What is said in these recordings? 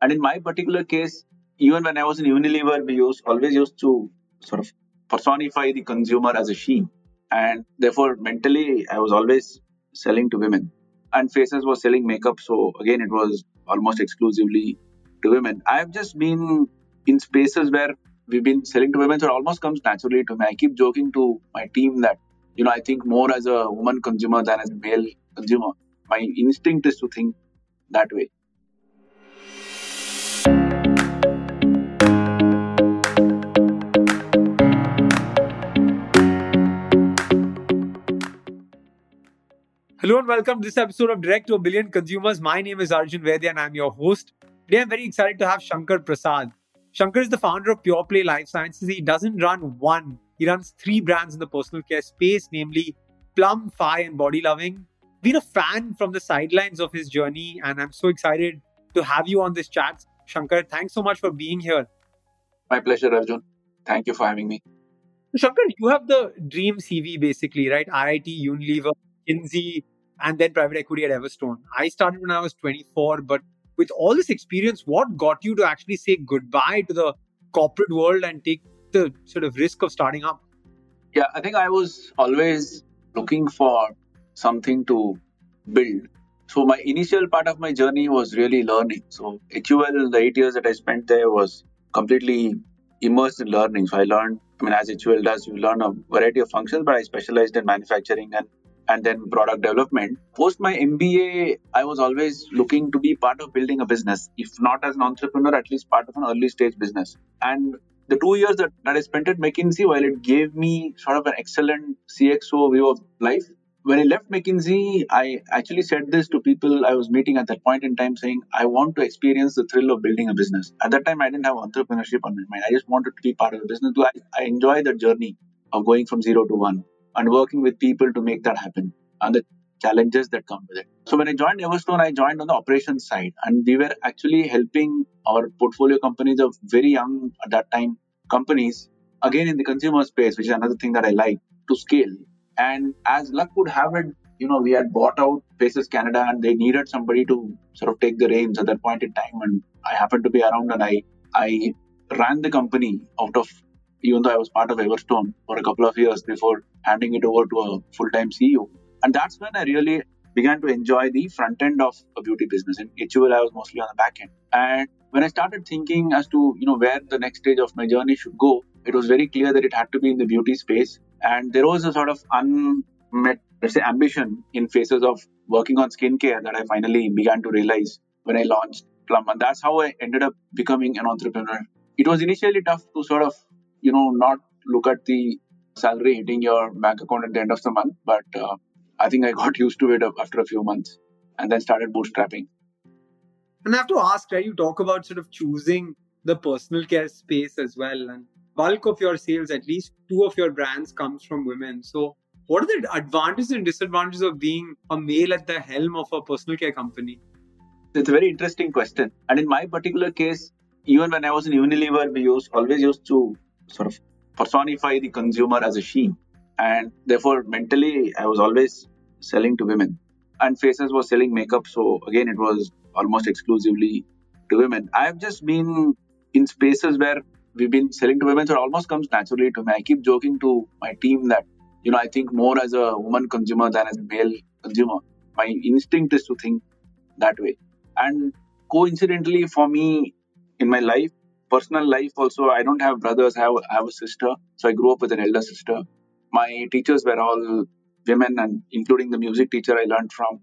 And in my particular case, even when I was in Unilever, we used always used to sort of personify the consumer as a she. And therefore, mentally, I was always selling to women. And Faces was selling makeup. So again, it was almost exclusively to women. I've just been in spaces where we've been selling to women, so it almost comes naturally to me. I keep joking to my team that, you know, I think more as a woman consumer than as a male consumer. My instinct is to think that way. Hello and welcome to this episode of Direct to a Billion Consumers. My name is Arjun Vaidya and I'm your host. Today I'm very excited to have Shankar Prasad. Shankar is the founder of Pure Play Life Sciences. He doesn't run one, he runs three brands in the personal care space, namely Plum, Phy, and BodyLovin'. Been a fan from the sidelines of his journey, and I'm so excited to have you on this chat. Shankar, thanks so much for being here. My pleasure, Arjun. Thank you for having me. Shankar, you have the dream CV basically, right? IIT, Unilever, Kinsey, and then private equity at Everstone. I started when I was 24, but with all this experience, what got you to actually say goodbye to the corporate world and take the sort of risk of starting up? Yeah, I think I was always looking for something to build. So my initial part of my journey was really learning. So HUL, the eight years that I spent there was completely immersed in learning. So I learned, I mean, as HUL does, you learn a variety of functions, but I specialized in manufacturing and and then product development. Post my MBA, I was always looking to be part of building a business, if not as an entrepreneur, at least part of an early stage business. And the two years that, that I spent at McKinsey, while it gave me sort of an excellent CXO view of life, when I left McKinsey, I actually said this to people I was meeting at that point in time saying, I want to experience the thrill of building a business. At that time, I didn't have entrepreneurship on my mind. I just wanted to be part of the business. I, I enjoy the journey of going from zero to one and working with people to make that happen and the challenges that come with it. So when I joined Everstone, I joined on the operations side and we were actually helping our portfolio companies of very young at that time companies, again in the consumer space, which is another thing that I like to scale. And as luck would have it, you know, we had bought out Faces Canada and they needed somebody to sort of take the reins at that point in time. And I happened to be around and I, I ran the company out of even though I was part of Everstone for a couple of years before handing it over to a full time CEO. And that's when I really began to enjoy the front end of a beauty business. In HUL, I was mostly on the back end. And when I started thinking as to you know where the next stage of my journey should go, it was very clear that it had to be in the beauty space. And there was a sort of unmet, let's say, ambition in Faces of working on skincare that I finally began to realize when I launched Plum. And that's how I ended up becoming an entrepreneur. It was initially tough to sort of you know, not look at the salary hitting your bank account at the end of the month. But uh, I think I got used to it after a few months and then started bootstrapping. And I have to ask, right? You talk about sort of choosing the personal care space as well. And bulk of your sales, at least two of your brands, comes from women. So, what are the advantages and disadvantages of being a male at the helm of a personal care company? It's a very interesting question. And in my particular case, even when I was in Unilever, we used always used to sort of personify the consumer as a she. And therefore, mentally, I was always selling to women. And Faces was selling makeup. So again, it was almost exclusively to women. I've just been in spaces where we've been selling to women, so it almost comes naturally to me. I keep joking to my team that, you know, I think more as a woman consumer than as a male consumer. My instinct is to think that way. And coincidentally, for me in my life, personal life also, I don't have brothers. I have, I have a sister. So I grew up with an elder sister. My teachers were all women, and including the music teacher I learned from.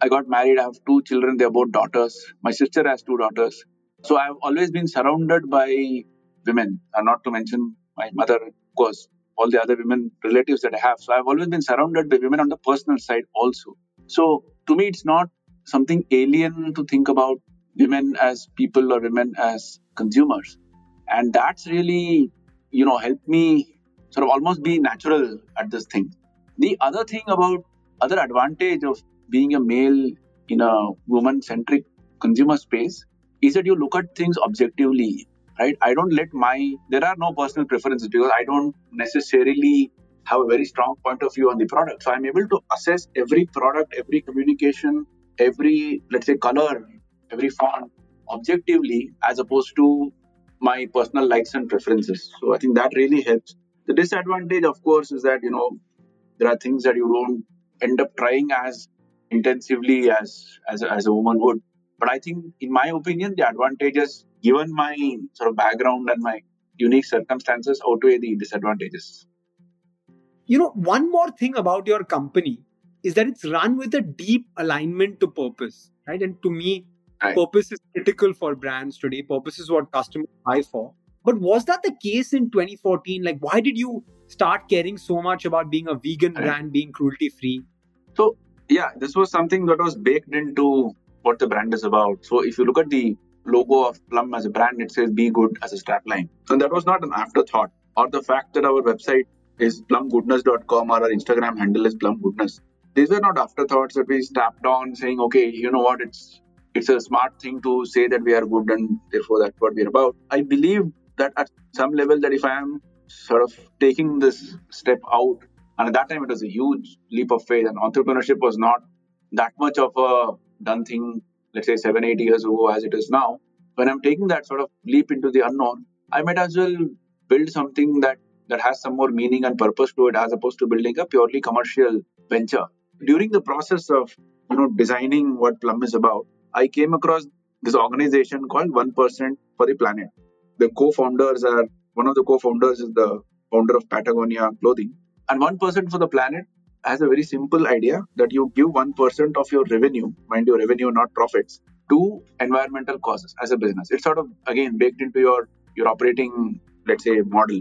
I got married. I have two children. They're both daughters. My sister has two daughters. So I've always been surrounded by women, and not to mention my mother, of course, all the other women relatives that I have. So I've always been surrounded by women on the personal side also. So to me, it's not something alien to think about women as people or women as consumers. And that's really, you know, helped me sort of almost be natural at this thing. The other thing about other advantage of being a male in a woman centric consumer space is that you look at things objectively, right? I don't let my, there are no personal preferences because I don't necessarily have a very strong point of view on the product. So I'm able to assess every product, every communication, every, let's say, color, every font objectively as opposed to my personal likes and preferences. So I think that really helps. The disadvantage, of course, is that you know there are things that you don't end up trying as intensively as as as a woman would. But I think, in my opinion, the advantages, given my sort of background and my unique circumstances, outweigh the disadvantages. You know, one more thing about your company is that it's run with a deep alignment to purpose, right? And to me, right. purpose is critical for brands today. Purpose is what customers buy for. But was that the case in 2014? Like, why did you start caring so much about being a vegan right. brand, being cruelty free? So, yeah, this was something that was baked into what the brand is about. So, if you look at the logo of Plum as a brand, it says be good as a strapline. And that was not an afterthought, or the fact that our website is plumgoodness.com or our Instagram handle is plumgoodness. These were not afterthoughts that we strapped on saying, okay, you know what, it's it's a smart thing to say that we are good and therefore that's what we're about. I believe that at some level that if I am sort of taking this step out, and at that time it was a huge leap of faith, and entrepreneurship was not that much of a done thing, let's say seven, eight years ago as it is now. When I'm taking that sort of leap into the unknown, I might as well build something that that has some more meaning and purpose to it as opposed to building a purely commercial venture. During the process of you know designing what Plum is about, I came across this organization called One Percent for the Planet. The co-founders are one of the co-founders is the founder of Patagonia Clothing, and One Percent for the Planet has a very simple idea that you give one percent of your revenue, mind your revenue, not profits, to environmental causes as a business. It's sort of again baked into your your operating, let's say, model.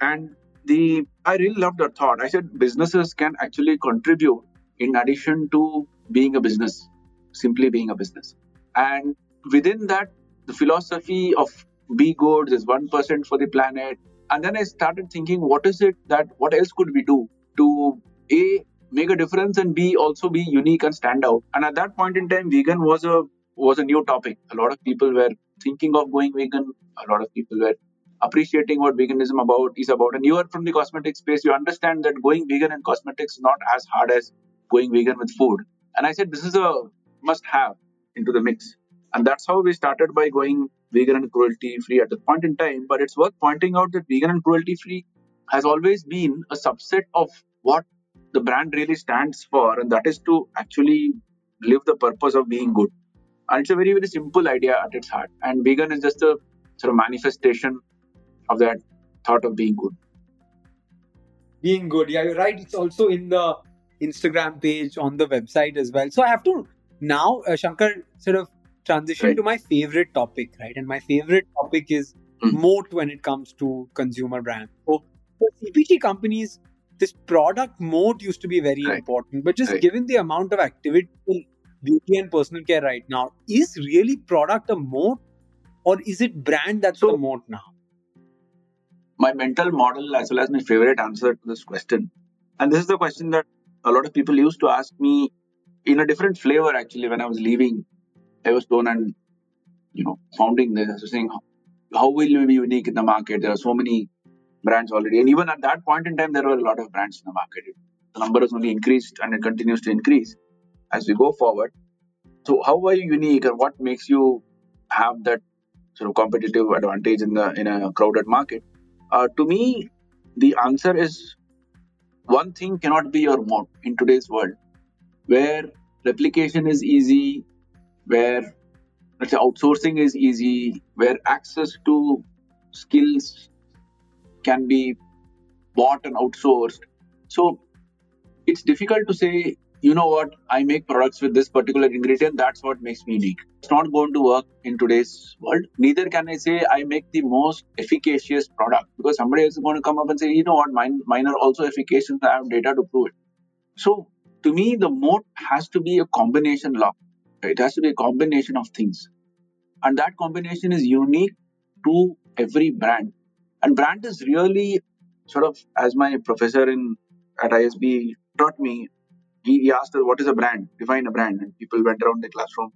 And the I really loved that thought. I said businesses can actually contribute in addition to being a business, simply being a business. And within that, the philosophy of be good is one percent for the planet. And then I started thinking, what is it that what else could we do to a make a difference and b also be unique and stand out. And at that point in time, vegan was a was a new topic. A lot of people were thinking of going vegan. A lot of people were appreciating what veganism about is about. And you are from the cosmetic space, you understand that going vegan in cosmetics is not as hard as going vegan with food. And I said this is a must have into the mix. And that's how we started by going vegan and cruelty free at the point in time. But it's worth pointing out that vegan and cruelty free has always been a subset of what the brand really stands for, and that is to actually live the purpose of being good. And it's a very, very simple idea at its heart. And vegan is just a sort of manifestation of that thought of being good. Being good, yeah, you're right. It's also in the Instagram page on the website as well. So I have to now, uh, Shankar, sort of transition right. to my favorite topic, right? And my favorite topic is mm. moat when it comes to consumer brands. So for CPG companies, this product moat used to be very right. important, but just right. given the amount of activity in beauty and personal care right now, is really product a moat or is it brand that's so, the moat now? My mental model, as well as my favorite answer to this question, and this is the question that a lot of people used to ask me in a different flavor actually when I was leaving Everstone and you know founding this. I saying, how will you be unique in the market? There are so many brands already, and even at that point in time, there were a lot of brands in the market. The number has only increased and it continues to increase as we go forward. So, how are you unique, and what makes you have that sort of competitive advantage in the in a crowded market? Uh, to me, the answer is one thing cannot be your moat in today's world, where replication is easy, where let's say outsourcing is easy, where access to skills can be bought and outsourced. So it's difficult to say, you know what, I make products with this particular ingredient, that's what makes me unique. It's not going to work in today's world. Neither can I say I make the most efficacious product because somebody else is going to come up and say, you know what, mine, mine are also efficacious, I have data to prove it. So to me, the moat has to be a combination lock. It has to be a combination of things. And that combination is unique to every brand. And brand is really sort of, as my professor in at ISB taught me, he, asked us, what is a brand? Define a brand. And people went around the classroom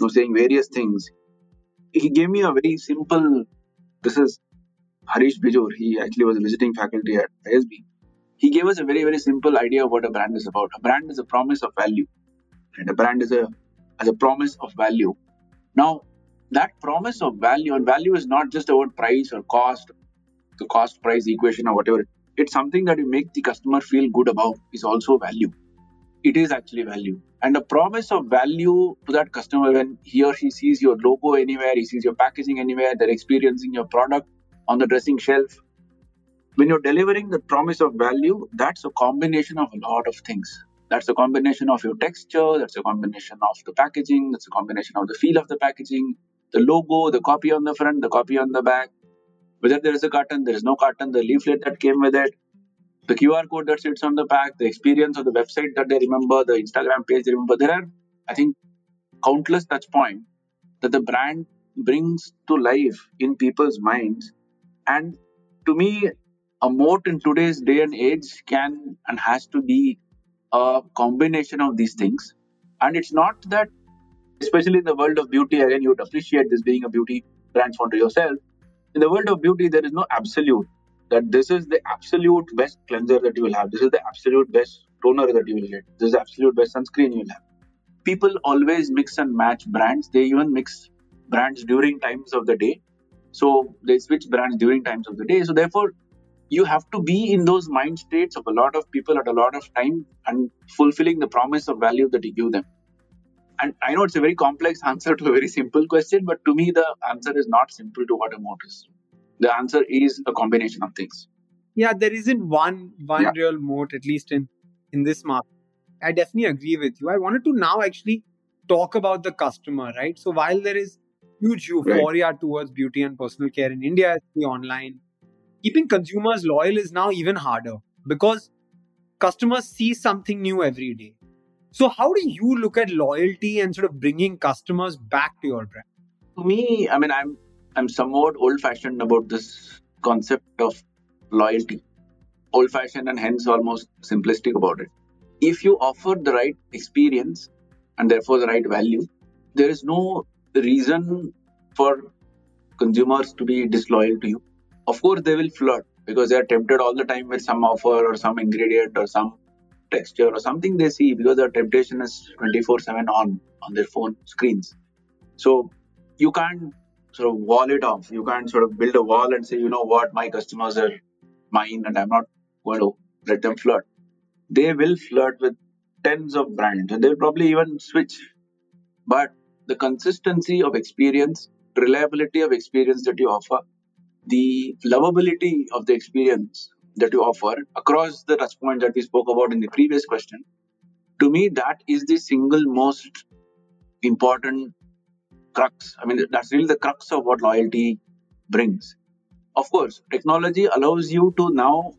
you know, saying various things. He gave me a very simple, this is Harish Bijoor. He actually was a visiting faculty at ISB. He gave us a very, very simple idea of what a brand is about. A brand is a promise of value. And a brand is a as a promise of value. Now, that promise of value, and value is not just about price or cost, the cost price equation or whatever. It's something that you make the customer feel good about is also value. It is actually value. And the promise of value to that customer when he or she sees your logo anywhere, he sees your packaging anywhere, they're experiencing your product on the dressing shelf. When you're delivering the promise of value, that's a combination of a lot of things. That's a combination of your texture, that's a combination of the packaging, that's a combination of the feel of the packaging, the logo, the copy on the front, the copy on the back, whether there is a carton, there is no carton, the leaflet that came with it, the QR code that sits on the pack, the experience of the website that they remember, the Instagram page they remember. There are, I think, countless touch points that the brand brings to life in people's minds. And to me, a moat in today's day and age can and has to be a combination of these things. And it's not that, especially in the world of beauty, again, you would appreciate this being a beauty brand for yourself. In the world of beauty, there is no absolute that this is the absolute best cleanser that you will have. This is the absolute best toner that you will get. This is the absolute best sunscreen you will have. People always mix and match brands. They even mix brands during times of the day. So they switch brands during times of the day. So therefore, you have to be in those mind states of a lot of people at a lot of time and fulfilling the promise of value that you give them. And I know it's a very complex answer to a very simple question, but to me, the answer is not simple to what a moat is the answer is a combination of things. Yeah, there isn't one one yeah. real moat, at least in in this market. I definitely agree with you. I wanted to now actually talk about the customer, right? So while there is huge euphoria right. towards beauty and personal care in India, especially online, keeping consumers loyal is now even harder because customers see something new every day. So how do you look at loyalty and sort of bringing customers back to your brand? To me, I mean, I'm I'm somewhat old fashioned about this concept of loyalty. Old fashioned and hence almost simplistic about it. If you offer the right experience and therefore the right value, there is no reason for consumers to be disloyal to you. Of course, they will flirt because they are tempted all the time with some offer or some ingredient or some texture or something they see because the temptation is 24 7 on on their phone screens. So you can't sort of wall it off. You can't sort of build a wall and say, you know what, my customers are mine and I'm not going to let them flirt. They will flirt with tens of brands and they'll probably even switch. But the consistency of experience, reliability of experience that you offer, the lovability of the experience that you offer across the touch points that we spoke about in the previous question, to me, that is the single most important crux. I mean, that's really the crux of what loyalty brings. Of course, technology allows you to now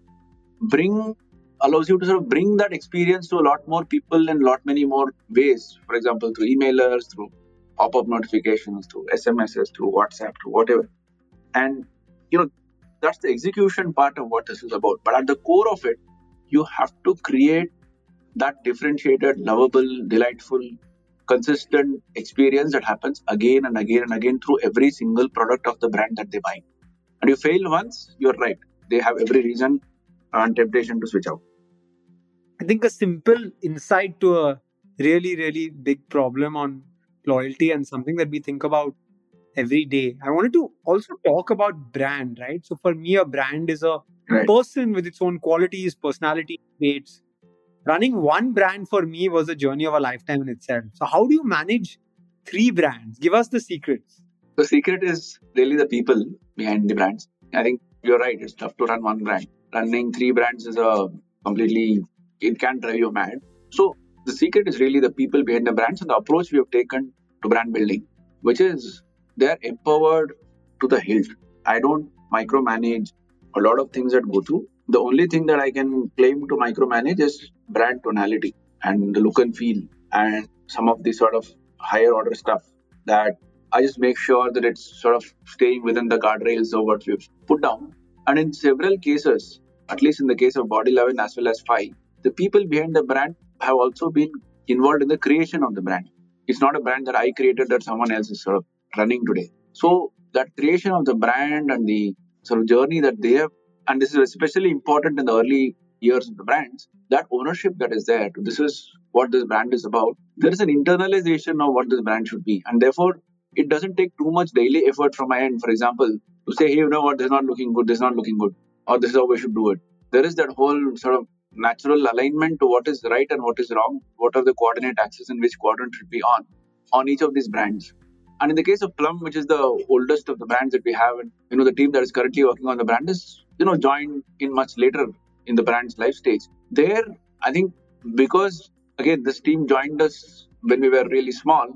bring allows you to sort of bring that experience to a lot more people in a lot many more ways. For example, through emailers, through pop-up notifications, through SMSs, through WhatsApp, through whatever. And you know, that's the execution part of what this is about. But at the core of it, you have to create that differentiated, lovable, delightful consistent experience that happens again and again and again through every single product of the brand that they buy. And you fail once, you're right. They have every reason and temptation to switch out. I think a simple insight to a really, really big problem on loyalty and something that we think about every day. I wanted to also talk about brand, right? So for me, a brand is a right. person with its own qualities, personality, traits, running one brand for me was a journey of a lifetime in itself. So, how do you manage three brands? Give us the secrets. The secret is really the people behind the brands. I think you're right. It's tough to run one brand. Running three brands is a completely, it can drive you mad. So, the secret is really the people behind the brands and the approach we have taken to brand building, which is they're empowered to the hilt. I don't micromanage a lot of things that go through. The only thing that I can claim to micromanage is brand tonality and the look and feel and some of the sort of higher order stuff that I just make sure that it's sort of staying within the guardrails of what we've put down. And in several cases, at least in the case of BodyLovin' as well as Phy, the people behind the brand have also been involved in the creation of the brand. It's not a brand that I created that someone else is sort of running today. So that creation of the brand and the sort of journey that they have, and this is especially important in the early years of the brands, that ownership that is there, this is what this brand is about. There is an internalization of what this brand should be. And therefore, it doesn't take too much daily effort from my end, for example, to say, hey, you know what, this is not looking good, this is not looking good, or this is how we should do it. There is that whole sort of natural alignment to what is right and what is wrong, what are the coordinate axes and which quadrant should be on, on each of these brands. And in the case of Plum, which is the oldest of the brands that we have, and you know the team that is currently working on the brand is you know joined in much later in the brand's life stage. There, I think because again this team joined us when we were really small,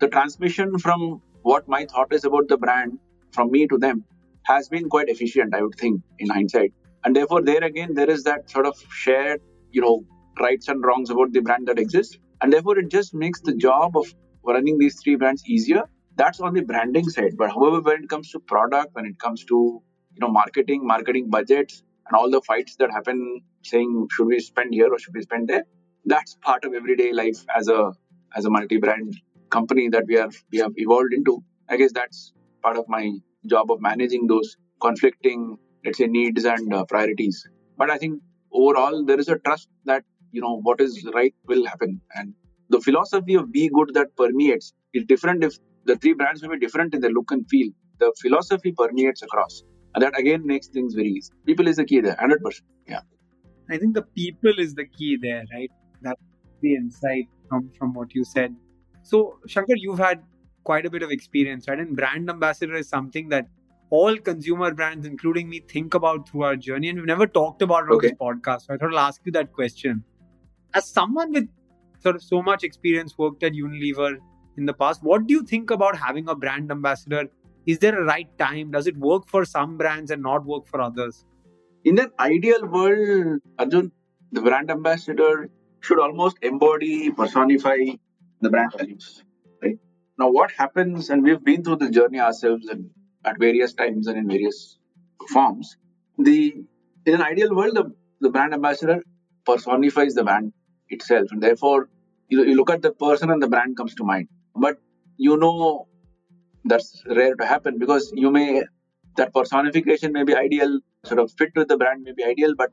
the transmission from what my thought is about the brand from me to them has been quite efficient, I would think, in hindsight. And therefore, there again, there is that sort of shared, you know, rights and wrongs about the brand that exists. And therefore, it just makes the job of running these three brands easier that's on the branding side. But however when it comes to product when it comes to you know marketing marketing budgets and all the fights that happen saying should we spend here or should we spend there? That's part of everyday life as a as a multi-brand company that we are we have evolved into. I guess that's part of my job of managing those conflicting let's say needs and uh, priorities. But i think overall there is a trust that you know what is right will happen. And the philosophy of be good that permeates is different if the three brands may be different in their look and feel. The philosophy permeates across. And that again makes things very easy. People is the key there, 100%. Yeah. I think the people is the key there, right? That's the insight from, from what you said. So, Shankar, you've had quite a bit of experience, right? And brand ambassador is something that all consumer brands, including me, think about through our journey. And we've never talked about it on this podcast. So I thought I'll ask you that question. As someone with sort of so much experience, worked at Unilever, in the past. What do you think about having a brand ambassador? Is there a right time? Does it work for some brands and not work for others? In an ideal world, Arjun, the brand ambassador should almost embody, personify the brand values. Right? Now, what happens, and we've been through this journey ourselves and at various times and in various forms. The in an ideal world, the, the brand ambassador personifies the brand itself, and therefore you, you look at the person and the brand comes to mind but you know that's rare to happen because you may that personification may be ideal sort of fit with the brand may be ideal but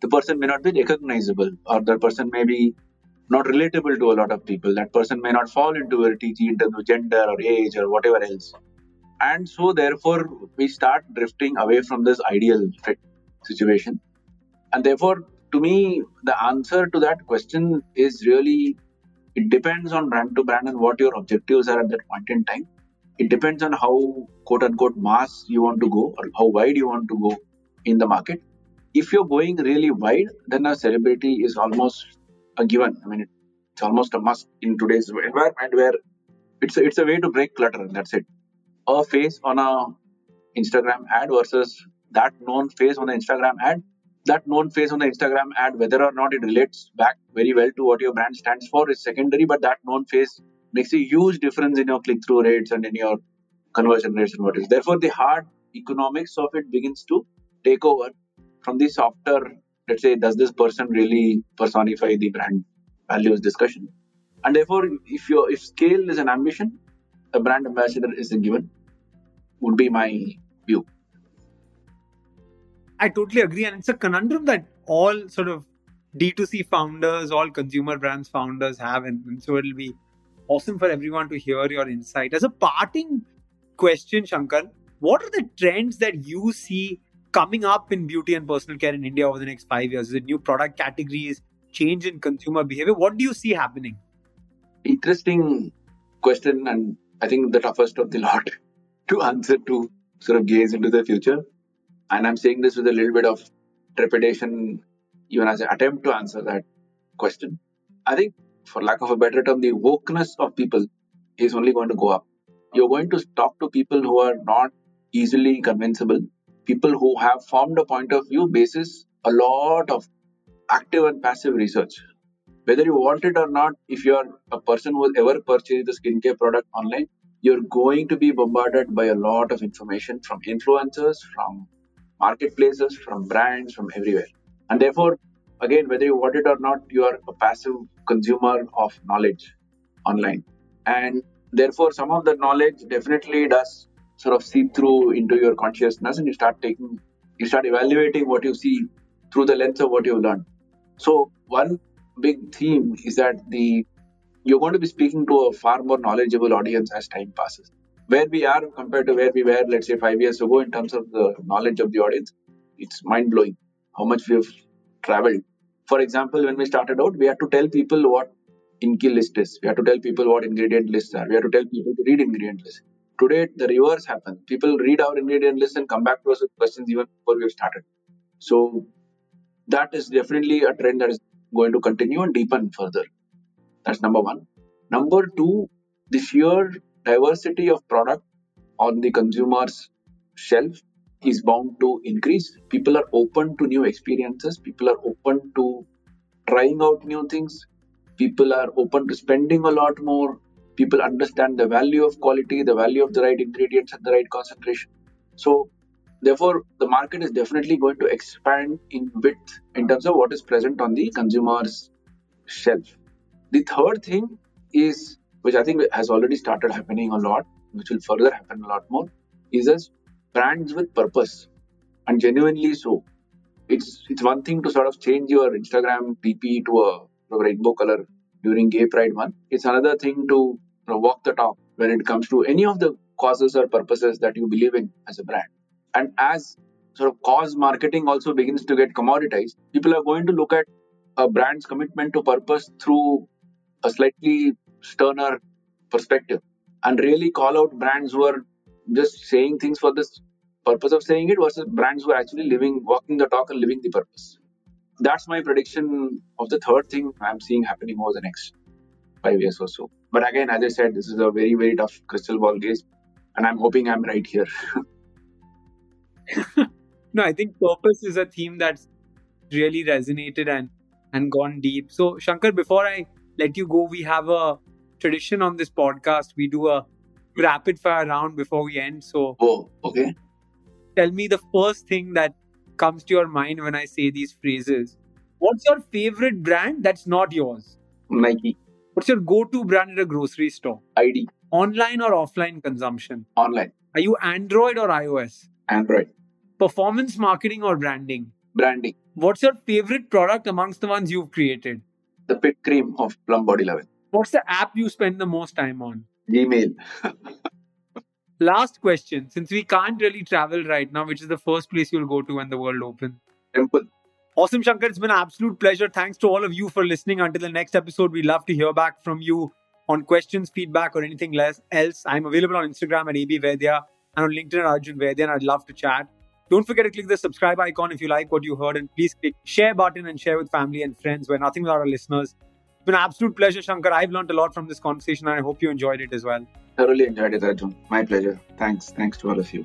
the person may not be recognizable or the person may be not relatable to a lot of people. That person may not fall into a tg in terms of gender or age or whatever else. And so therefore we start drifting away from this ideal fit situation. And therefore to me the answer to that question is really it depends on brand to brand and what your objectives are at that point in time. It depends on how quote unquote mass you want to go or how wide you want to go in the market. If you're going really wide, then a celebrity is almost a given. I mean, it's almost a must in today's environment where it's a, it's a way to break clutter and that's it. A face on a Instagram ad versus that known face on the Instagram ad that known face on the Instagram ad, whether or not it relates back very well to what your brand stands for, is secondary. But that known face makes a huge difference in your click through rates and in your conversion rates and what is. Therefore, the hard economics of it begins to take over from the softer, let's say, does this person really personify the brand values discussion? And therefore, if your if scale is an ambition, a brand ambassador is a given, would be my view. I totally agree. And it's a conundrum that all sort of D2C founders, all consumer brands founders have. And, and so it'll be awesome for everyone to hear your insight. As a parting question, Shankar, what are the trends that you see coming up in beauty and personal care in India over the next five years? Is it new product categories, change in consumer behavior? What do you see happening? Interesting question, and I think the toughest of the lot to answer to sort of gaze into the future. And I'm saying this with a little bit of trepidation, even as an attempt to answer that question. I think, for lack of a better term, the wokeness of people is only going to go up. You're going to talk to people who are not easily convincible, people who have formed a point of view basis a lot of active and passive research. Whether you want it or not, if you're a person who has ever purchased a skincare product online, you're going to be bombarded by a lot of information from influencers, from marketplaces, from brands, from everywhere. And therefore, again, whether you want it or not, you are a passive consumer of knowledge online. And therefore, some of the knowledge definitely does sort of seep through into your consciousness and you start taking, you start evaluating what you see through the lens of what you've learned. So, one big theme is that the you're going to be speaking to a far more knowledgeable audience as time passes. Where we are compared to where we were, let's say, five years ago in terms of the knowledge of the audience, it's mind blowing how much we have traveled. For example, when we started out, we had to tell people what INCI list is. We had to tell people what ingredient lists are. We had to tell people to read ingredient lists. Today, the reverse happens. People read our ingredient list and come back to us with questions even before we have started. So, that is definitely a trend that is going to continue and deepen further. That's number one. Number two, the sheer diversity of product on the consumer's shelf is bound to increase. People are open to new experiences. People are open to trying out new things. People are open to spending a lot more. People understand the value of quality, the value of the right ingredients and the right concentration. So, therefore, the market is definitely going to expand in width in terms of what is present on the consumer's shelf. The third thing is, which I think has already started happening a lot, which will further happen a lot more, is as brands with purpose and genuinely so. It's it's one thing to sort of change your Instagram PP to a, a rainbow color during Gay Pride month. It's another thing to you know, walk the talk when it comes to any of the causes or purposes that you believe in as a brand. And as sort of cause marketing also begins to get commoditized, people are going to look at a brand's commitment to purpose through a slightly sterner perspective and really call out brands who are just saying things for this purpose of saying it versus brands who are actually living, walking the talk and living the purpose. That's my prediction of the third thing I'm seeing happening over the next five years or so. But again, as I said, this is a very, very tough crystal ball gaze, and I'm hoping I'm right here. no, I think purpose is a theme that's really resonated and and gone deep. So, Shankar, before I let you go, we have a tradition on this podcast. We do a rapid fire round before we end. So, oh, okay. Tell me the first thing that comes to your mind when I say these phrases. What's your favorite brand that's not yours? Nike. What's your go to brand at a grocery store? ID. Online or offline consumption? Online. Are you Android or iOS? Android. Performance marketing or branding? Branding. What's your favorite product amongst the ones you've created? The pit cream of Plum BodyLovin'. What's the app you spend the most time on? Gmail. Last question. Since we can't really travel right now, which is the first place you'll go to when the world opens? Temple. Awesome, Shankar. It's been an absolute pleasure. Thanks to all of you for listening. Until the next episode, we'd love to hear back from you on questions, feedback, or anything less, else. I'm available on Instagram at abvaidya and on LinkedIn at Arjun Vaidya, and I'd love to chat. Don't forget to click the subscribe icon if you like what you heard, and please click share button and share with family and friends. We're nothing without our listeners. Been an absolute pleasure, Shankar. I've learned a lot from this conversation, and I hope you enjoyed it as well. Thoroughly enjoyed it, Arjun. My pleasure. Thanks. Thanks to all of you.